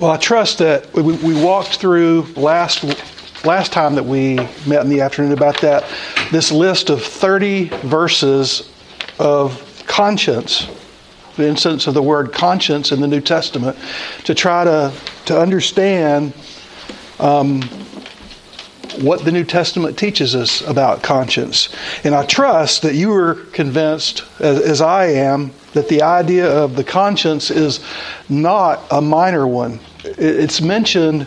Well, I trust that we, we walked through last last time that we met in the afternoon about that this list of 30 verses of conscience, the instance of the word conscience in the New Testament, to try to to understand um, what the New Testament teaches us about conscience. And I trust that you are convinced, as, as I am, that the idea of the conscience is not a minor one. It's mentioned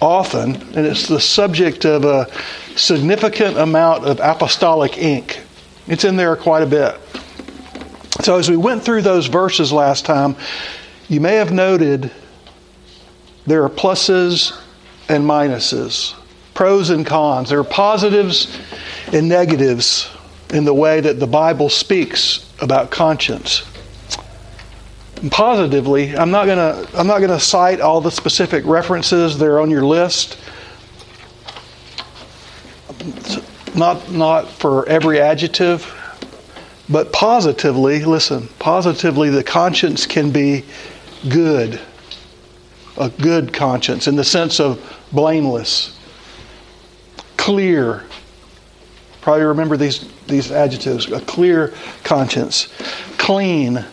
often, and it's the subject of a significant amount of apostolic ink. It's in there quite a bit. So, as we went through those verses last time, you may have noted there are pluses and minuses, pros and cons. There are positives and negatives in the way that the Bible speaks about conscience. And positively, I'm not going to I'm not going to cite all the specific references that are on your list. Not not for every adjective, but positively, listen, positively the conscience can be good. A good conscience in the sense of blameless, clear, Probably remember these, these adjectives a clear conscience, clean,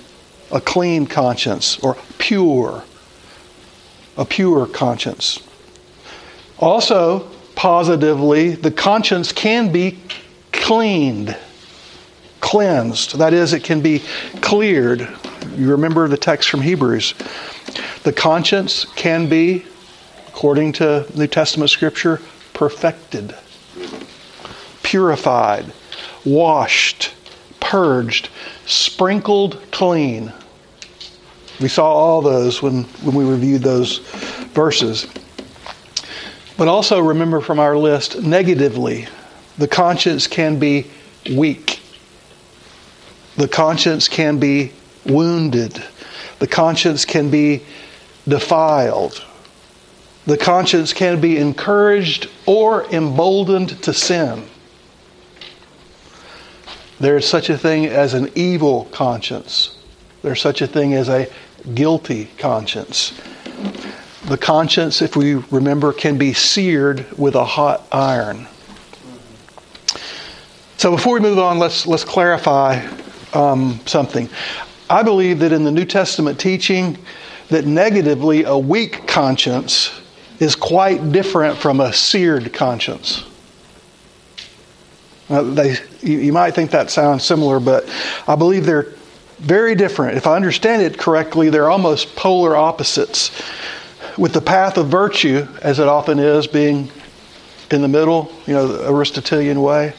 a clean conscience, or pure, a pure conscience. Also, positively, the conscience can be cleaned, cleansed. That is, it can be cleared. You remember the text from Hebrews. The conscience can be, according to New Testament scripture, perfected purified, washed, purged, sprinkled clean. We saw all those when, when we reviewed those verses. But also remember from our list negatively, the conscience can be weak. The conscience can be wounded. The conscience can be defiled. The conscience can be encouraged or emboldened to sin. There is such a thing as an evil conscience. There's such a thing as a guilty conscience. The conscience, if we remember, can be seared with a hot iron. So before we move on, let's let's clarify um, something. I believe that in the New Testament teaching, that negatively a weak conscience is quite different from a seared conscience. Uh, they, you, you might think that sounds similar, but I believe they're very different. If I understand it correctly, they're almost polar opposites. With the path of virtue, as it often is, being in the middle, you know, the Aristotelian way.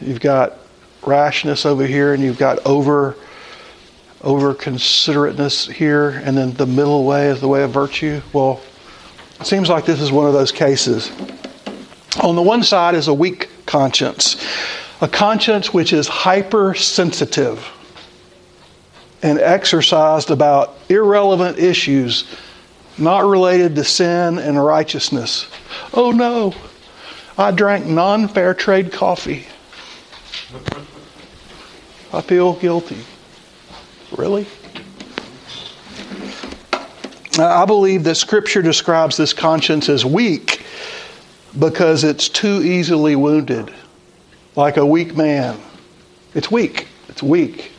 You've got rashness over here, and you've got over over considerateness here, and then the middle way is the way of virtue. Well, it seems like this is one of those cases. On the one side is a weak conscience, a conscience which is hypersensitive and exercised about irrelevant issues not related to sin and righteousness. Oh no, I drank non fair trade coffee. I feel guilty. Really? I believe that Scripture describes this conscience as weak because it's too easily wounded, like a weak man. It's weak. It's weak.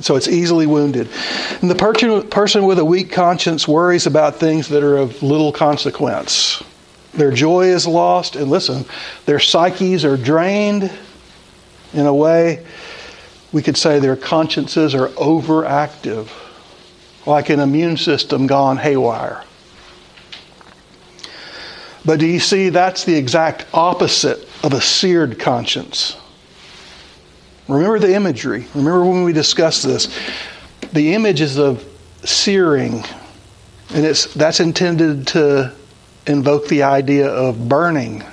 So it's easily wounded. And the per- person with a weak conscience worries about things that are of little consequence. Their joy is lost, and listen, their psyches are drained in a way we could say their consciences are overactive, like an immune system gone haywire. But do you see that's the exact opposite of a seared conscience? Remember the imagery. Remember when we discussed this. The image is of searing, and it's, that's intended to invoke the idea of burning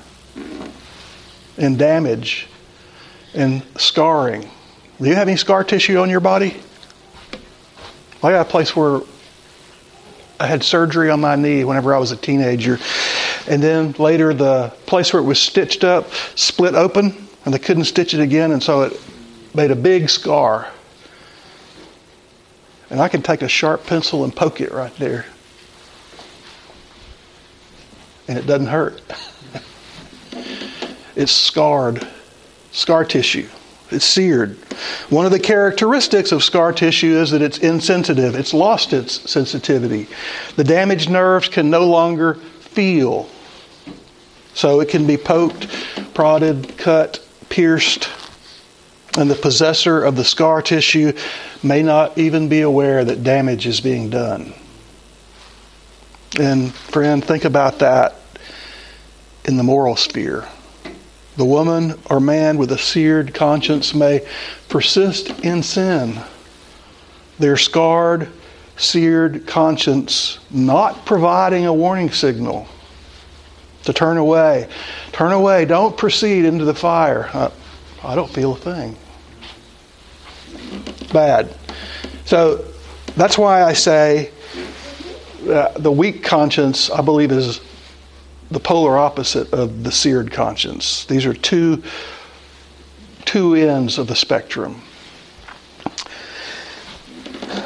and damage and scarring. Do you have any scar tissue on your body? I got a place where I had surgery on my knee whenever I was a teenager, and then later, the place where it was stitched up split open, and they couldn't stitch it again, and so it made a big scar. And I can take a sharp pencil and poke it right there. And it doesn't hurt. it's scarred, scar tissue. It's seared. One of the characteristics of scar tissue is that it's insensitive. It's lost its sensitivity. The damaged nerves can no longer feel. So it can be poked, prodded, cut, pierced, and the possessor of the scar tissue may not even be aware that damage is being done. And, friend, think about that in the moral sphere. The woman or man with a seared conscience may persist in sin. Their scarred, seared conscience not providing a warning signal to turn away. Turn away. Don't proceed into the fire. Uh, I don't feel a thing bad. So that's why I say uh, the weak conscience, I believe, is the polar opposite of the seared conscience. These are two, two ends of the spectrum.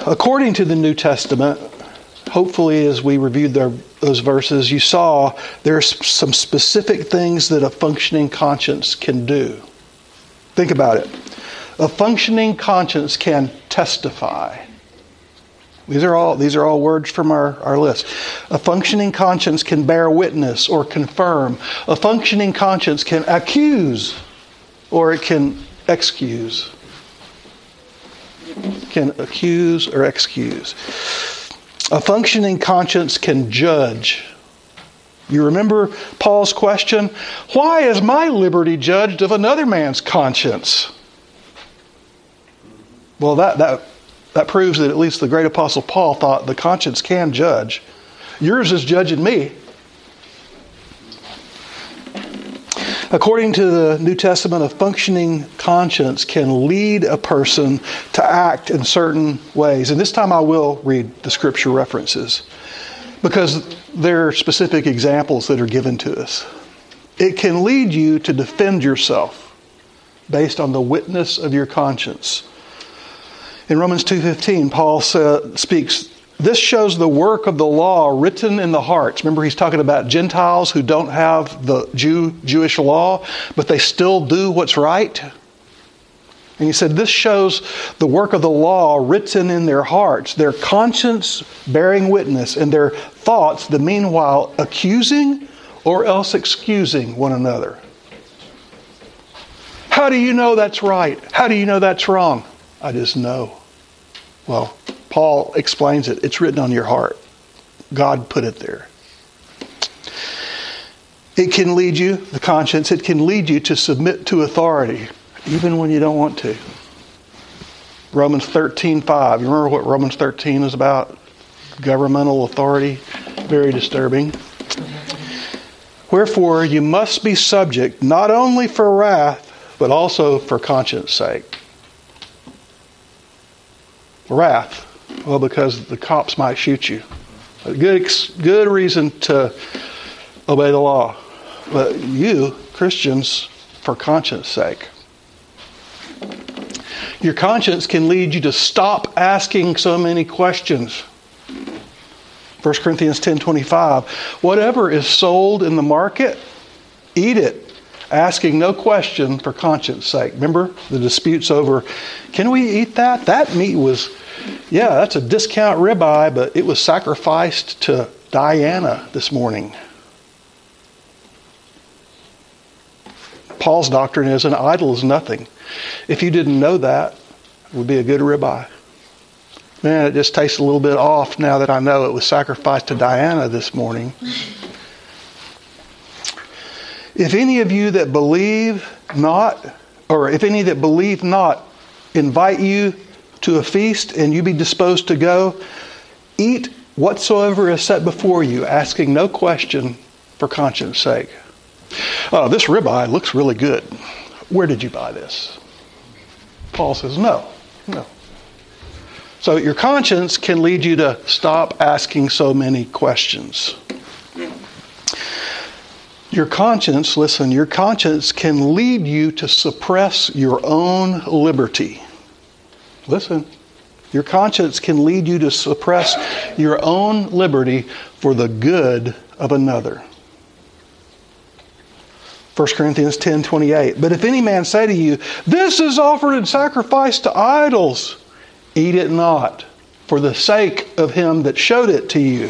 According to the New Testament, hopefully, as we reviewed their, those verses, you saw there's some specific things that a functioning conscience can do. Think about it. A functioning conscience can testify. These are all, these are all words from our, our list. A functioning conscience can bear witness or confirm. A functioning conscience can accuse or it can excuse. Can accuse or excuse. A functioning conscience can judge. You remember Paul's question? Why is my liberty judged of another man's conscience? Well, that, that, that proves that at least the great apostle Paul thought the conscience can judge. Yours is judging me. According to the New Testament, a functioning conscience can lead a person to act in certain ways. And this time I will read the scripture references because there are specific examples that are given to us. It can lead you to defend yourself based on the witness of your conscience. In Romans 2:15, Paul uh, speaks this shows the work of the law written in the hearts. Remember, he's talking about Gentiles who don't have the Jew, Jewish law, but they still do what's right. And he said, This shows the work of the law written in their hearts, their conscience bearing witness, and their thoughts, the meanwhile accusing or else excusing one another. How do you know that's right? How do you know that's wrong? I just know. Well, Paul explains it. It's written on your heart. God put it there. It can lead you, the conscience, it can lead you to submit to authority, even when you don't want to. Romans 13, 5. You remember what Romans 13 is about? Governmental authority. Very disturbing. Wherefore, you must be subject not only for wrath, but also for conscience sake. Wrath. Well, because the cops might shoot you. A good, good reason to obey the law. But you, Christians, for conscience sake. Your conscience can lead you to stop asking so many questions. 1 Corinthians 10:25 Whatever is sold in the market, eat it, asking no question for conscience sake. Remember the disputes over can we eat that? That meat was yeah, that's a discount ribeye, but it was sacrificed to Diana this morning. Paul's doctrine is an idol is nothing. If you didn't know that, it would be a good ribeye. Man, it just tastes a little bit off now that I know it was sacrificed to Diana this morning. If any of you that believe not, or if any that believe not, invite you to a feast and you be disposed to go, eat whatsoever is set before you, asking no question for conscience sake. Oh, this ribeye looks really good. Where did you buy this? Paul says, no, no. So your conscience can lead you to stop asking so many questions. Your conscience, listen, your conscience can lead you to suppress your own liberty. Listen, Your conscience can lead you to suppress your own liberty for the good of another. 1 Corinthians 10 28. But if any man say to you, This is offered in sacrifice to idols, eat it not, for the sake of him that showed it to you,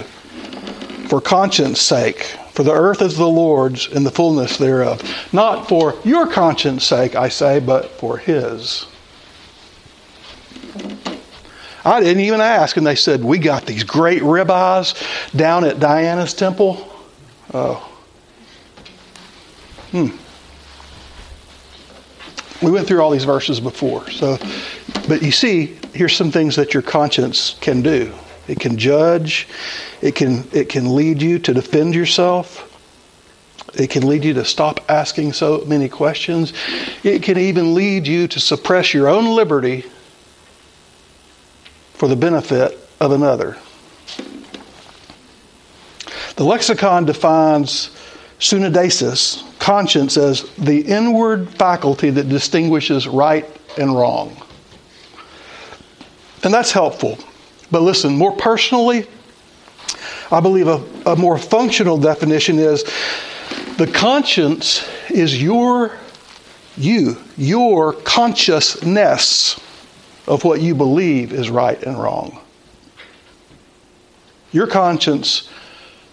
for conscience sake. For the earth is the Lord's and the fullness thereof. Not for your conscience sake, I say, but for his. I didn't even ask, and they said, We got these great ribeyes down at Diana's temple. Oh. Hmm. We went through all these verses before. So, but you see, here's some things that your conscience can do. It can judge. It can it can lead you to defend yourself. It can lead you to stop asking so many questions. It can even lead you to suppress your own liberty for the benefit of another. The lexicon defines suneidesis, conscience, as the inward faculty that distinguishes right and wrong. And that's helpful. But listen, more personally, I believe a, a more functional definition is the conscience is your you, your consciousness of what you believe is right and wrong. Your conscience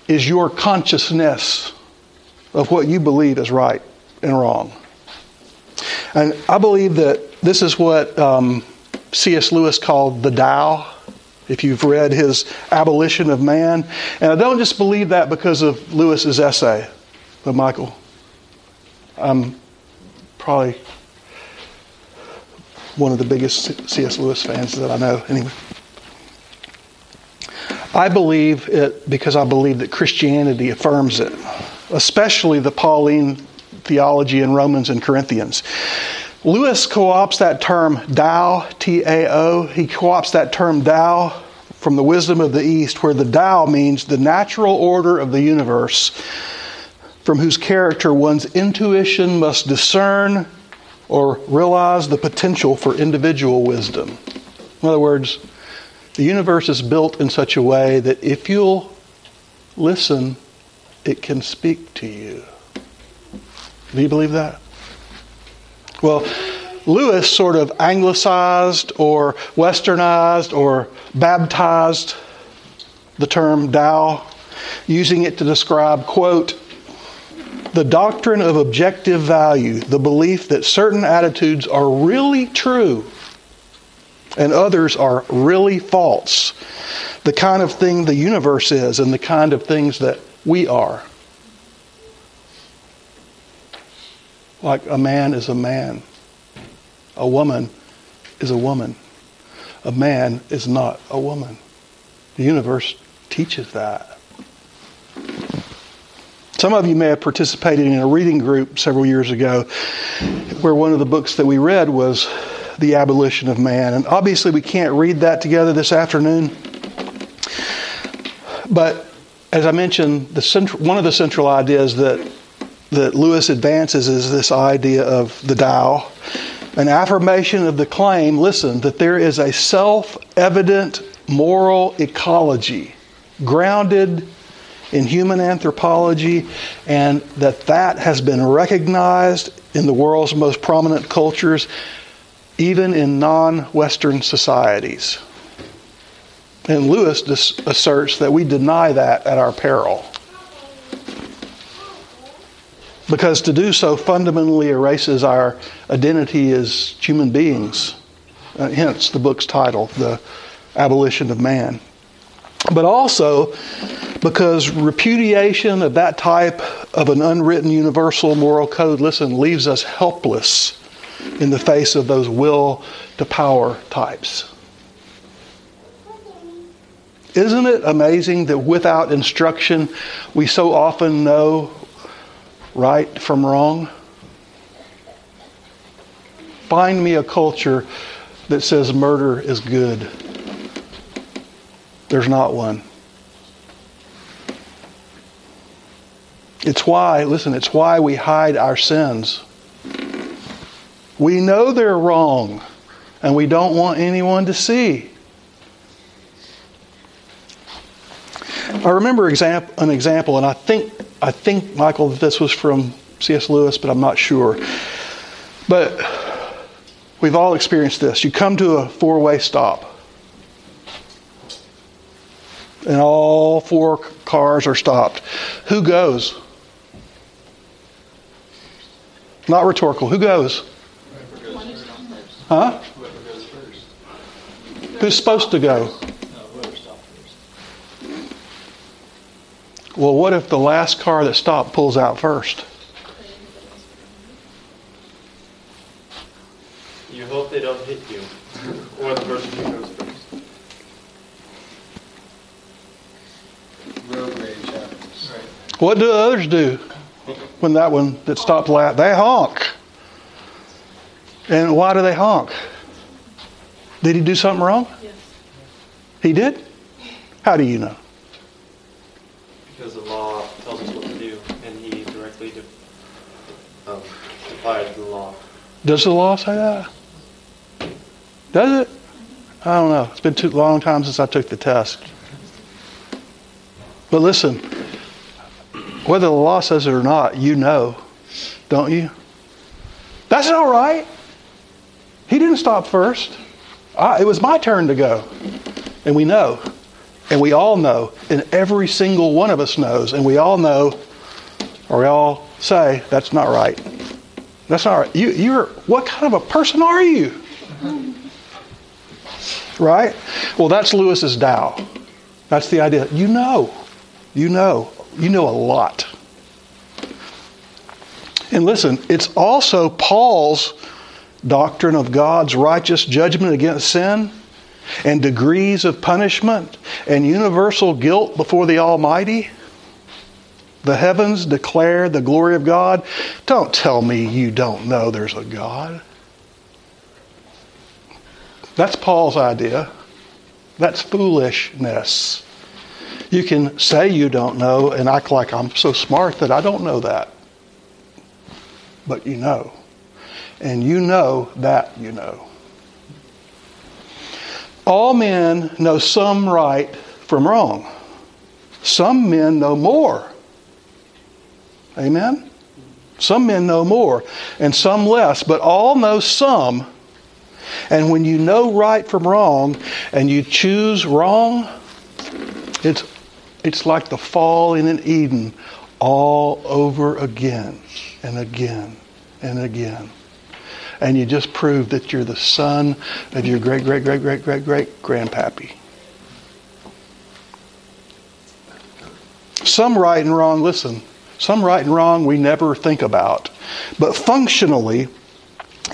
is your consciousness of what you believe is right and wrong. And I believe that this is what um, C.S. Lewis called the Tao, if you've read his Abolition of Man. And I don't just believe that because of Lewis's essay, but Michael, I'm probably one of the biggest C.S. Lewis fans that I know. Anyway, I believe it because I believe that Christianity affirms it, especially the Pauline theology in Romans and Corinthians. Lewis co opts that term Tao, T A O. He co opts that term Tao from the wisdom of the East, where the Tao means the natural order of the universe, from whose character one's intuition must discern or realize the potential for individual wisdom. In other words, the universe is built in such a way that if you'll listen, it can speak to you. Do you believe that? Well, Lewis sort of anglicized or westernized or baptized the term Tao, using it to describe, quote, the doctrine of objective value, the belief that certain attitudes are really true and others are really false, the kind of thing the universe is and the kind of things that we are. Like a man is a man, a woman is a woman, a man is not a woman. The universe teaches that. Some of you may have participated in a reading group several years ago where one of the books that we read was The Abolition of Man. And obviously, we can't read that together this afternoon. But as I mentioned, the central, one of the central ideas that, that Lewis advances is this idea of the Tao, an affirmation of the claim listen, that there is a self evident moral ecology grounded in human anthropology, and that that has been recognized in the world's most prominent cultures, even in non Western societies. And Lewis asserts that we deny that at our peril. Because to do so fundamentally erases our identity as human beings. Uh, hence the book's title, The Abolition of Man. But also because repudiation of that type of an unwritten universal moral code, listen, leaves us helpless in the face of those will to power types. Isn't it amazing that without instruction, we so often know right from wrong? Find me a culture that says murder is good. There's not one. It's why, listen, it's why we hide our sins. We know they're wrong, and we don't want anyone to see. I remember an example, and I think I think Michael, this was from C.S. Lewis, but I'm not sure. But we've all experienced this. You come to a four-way stop, and all four cars are stopped. Who goes? Not rhetorical. Who goes? Huh? Who's supposed to go? Well, what if the last car that stopped pulls out first? You hope they don't hit you, or the person who goes first. Road rage happens. What do others do when that one that stopped last? They honk. And why do they honk? Did he do something wrong? Yes. He did? How do you know? Because the law tells us what to do, and he directly de- um, defied the law. Does the law say that? Does it? I don't know. It's been too long time since I took the test. But listen, whether the law says it or not, you know, don't you? That's all right. He didn't stop first. I, it was my turn to go. And we know. And we all know. And every single one of us knows. And we all know, or we all say, that's not right. That's not right. You, you're, what kind of a person are you? Right? Well, that's Lewis's Tao. That's the idea. You know. You know. You know a lot. And listen, it's also Paul's doctrine of God's righteous judgment against sin and degrees of punishment and universal guilt before the Almighty. The heavens declare the glory of God. Don't tell me you don't know there's a God. That's Paul's idea. That's foolishness. You can say you don't know and act like I'm so smart that I don't know that. But you know. And you know that you know. All men know some right from wrong. Some men know more. Amen? Some men know more and some less, but all know some. And when you know right from wrong and you choose wrong, it's, it's like the fall in an Eden all over again and again and again. And you just prove that you're the son of your great, great, great, great, great, great grandpappy. Some right and wrong, listen, some right and wrong we never think about. But functionally,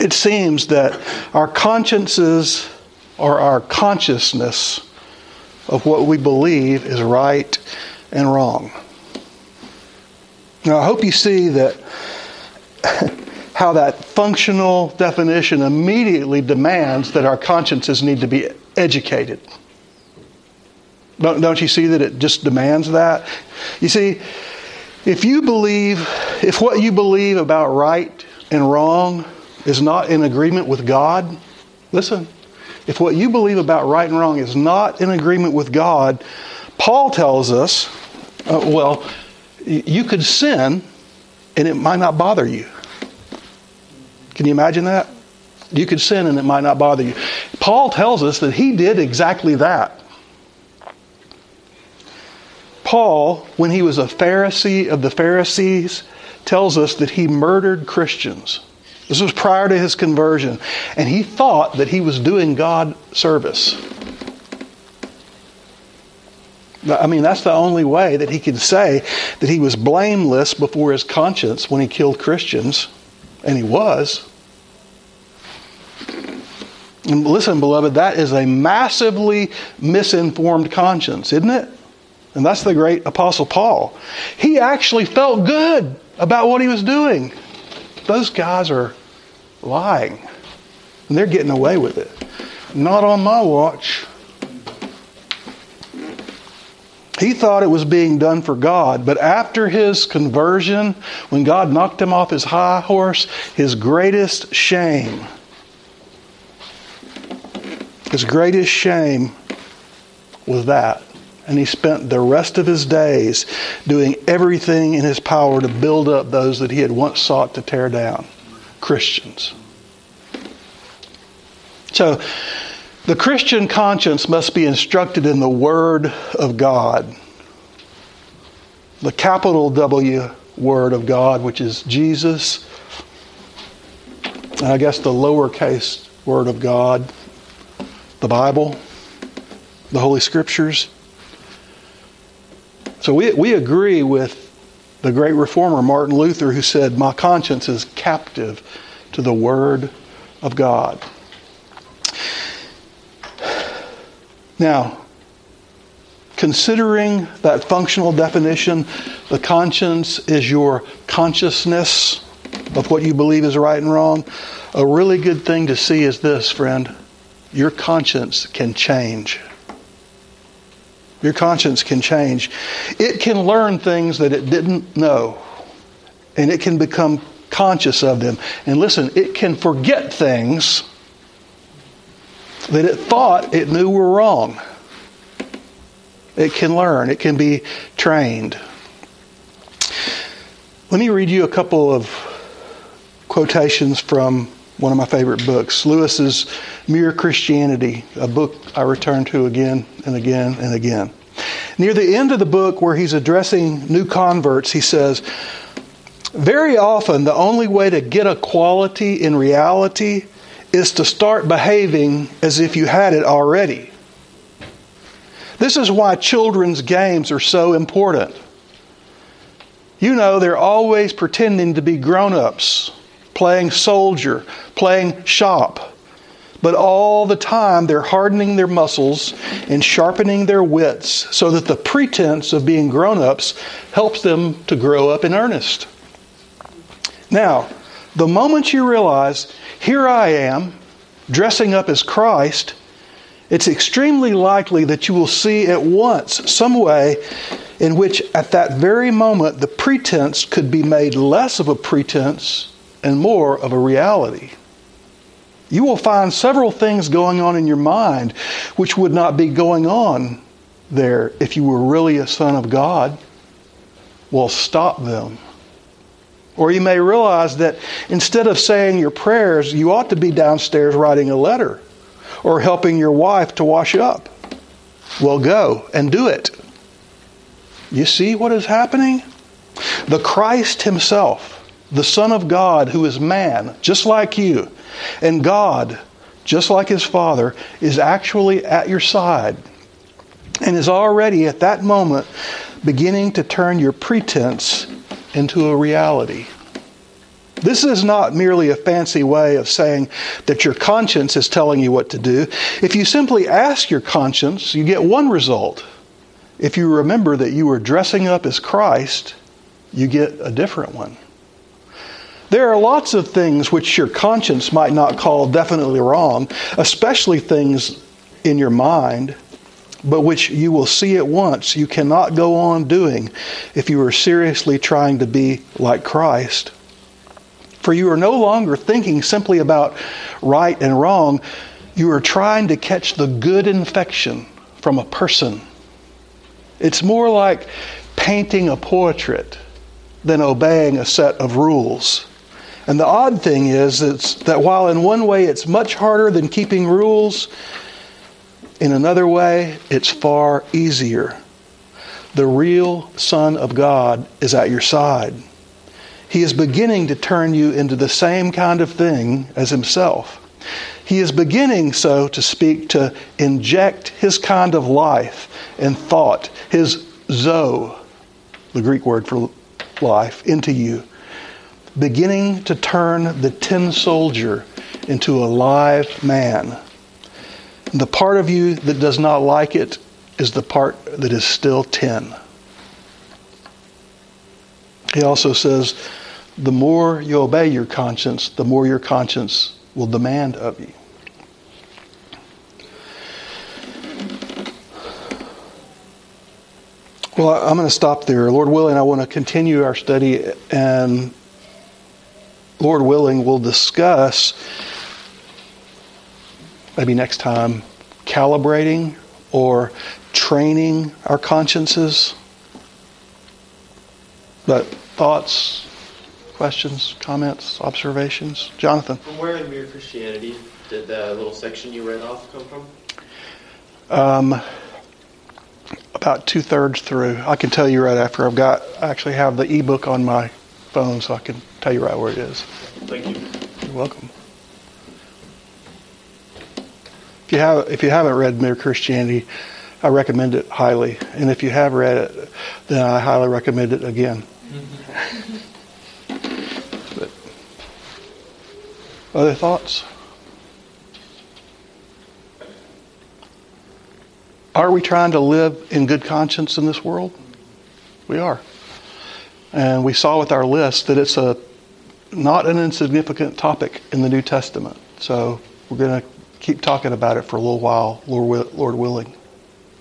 it seems that our consciences or our consciousness of what we believe is right and wrong. Now, I hope you see that how that functional definition immediately demands that our consciences need to be educated. Don't, don't you see that it just demands that? You see, if you believe, if what you believe about right and wrong is not in agreement with God, listen, if what you believe about right and wrong is not in agreement with God, Paul tells us, uh, well, you could sin and it might not bother you. Can you imagine that? You could sin and it might not bother you. Paul tells us that he did exactly that. Paul, when he was a Pharisee of the Pharisees, tells us that he murdered Christians. This was prior to his conversion. And he thought that he was doing God service. I mean, that's the only way that he could say that he was blameless before his conscience when he killed Christians. And he was. And listen, beloved, that is a massively misinformed conscience, isn't it? And that's the great Apostle Paul. He actually felt good about what he was doing. Those guys are lying. And they're getting away with it. Not on my watch. He thought it was being done for God, but after his conversion, when God knocked him off his high horse, his greatest shame, his greatest shame was that And he spent the rest of his days doing everything in his power to build up those that he had once sought to tear down Christians. So, the Christian conscience must be instructed in the Word of God. The capital W Word of God, which is Jesus. And I guess the lowercase Word of God, the Bible, the Holy Scriptures. So we, we agree with the great reformer Martin Luther, who said, My conscience is captive to the Word of God. Now, considering that functional definition, the conscience is your consciousness of what you believe is right and wrong. A really good thing to see is this, friend your conscience can change. Your conscience can change. It can learn things that it didn't know, and it can become conscious of them. And listen, it can forget things that it thought it knew were wrong. It can learn, it can be trained. Let me read you a couple of quotations from one of my favorite books, Lewis's Mere Christianity, a book I return to again and again and again. Near the end of the book, where he's addressing new converts, he says, Very often, the only way to get a quality in reality is to start behaving as if you had it already. This is why children's games are so important. You know, they're always pretending to be grown ups, playing soldier, playing shop. But all the time, they're hardening their muscles and sharpening their wits so that the pretense of being grown ups helps them to grow up in earnest. Now, the moment you realize, here I am, dressing up as Christ, it's extremely likely that you will see at once some way in which, at that very moment, the pretense could be made less of a pretense and more of a reality. You will find several things going on in your mind which would not be going on there if you were really a son of God. Well, stop them. Or you may realize that instead of saying your prayers, you ought to be downstairs writing a letter or helping your wife to wash up. Well, go and do it. You see what is happening? The Christ Himself, the Son of God, who is man, just like you, and God, just like His Father, is actually at your side and is already at that moment beginning to turn your pretense into a reality. This is not merely a fancy way of saying that your conscience is telling you what to do. If you simply ask your conscience, you get one result. If you remember that you were dressing up as Christ, you get a different one. There are lots of things which your conscience might not call definitely wrong, especially things in your mind but which you will see at once you cannot go on doing if you are seriously trying to be like Christ. For you are no longer thinking simply about right and wrong, you are trying to catch the good infection from a person. It's more like painting a portrait than obeying a set of rules. And the odd thing is that while in one way it's much harder than keeping rules, in another way, it's far easier. The real Son of God is at your side. He is beginning to turn you into the same kind of thing as Himself. He is beginning, so to speak, to inject His kind of life and thought, His zoe, the Greek word for life, into you. Beginning to turn the tin soldier into a live man the part of you that does not like it is the part that is still tin. He also says, the more you obey your conscience, the more your conscience will demand of you. Well, I'm going to stop there. Lord willing, I want to continue our study, and Lord willing, we'll discuss maybe next time, calibrating or training our consciences. But thoughts, questions, comments, observations? Jonathan? From where in Mere Christianity did that little section you read off come from? Um, about two thirds through. I can tell you right after I've got, I actually have the ebook on my phone, so I can tell you right where it is. Thank you. You're welcome. If you have, if you haven't read Mere Christianity, I recommend it highly. And if you have read it, then I highly recommend it again. but, other thoughts? Are we trying to live in good conscience in this world? We are. And we saw with our list that it's a not an insignificant topic in the New Testament. So we're going to keep talking about it for a little while, Lord, willing.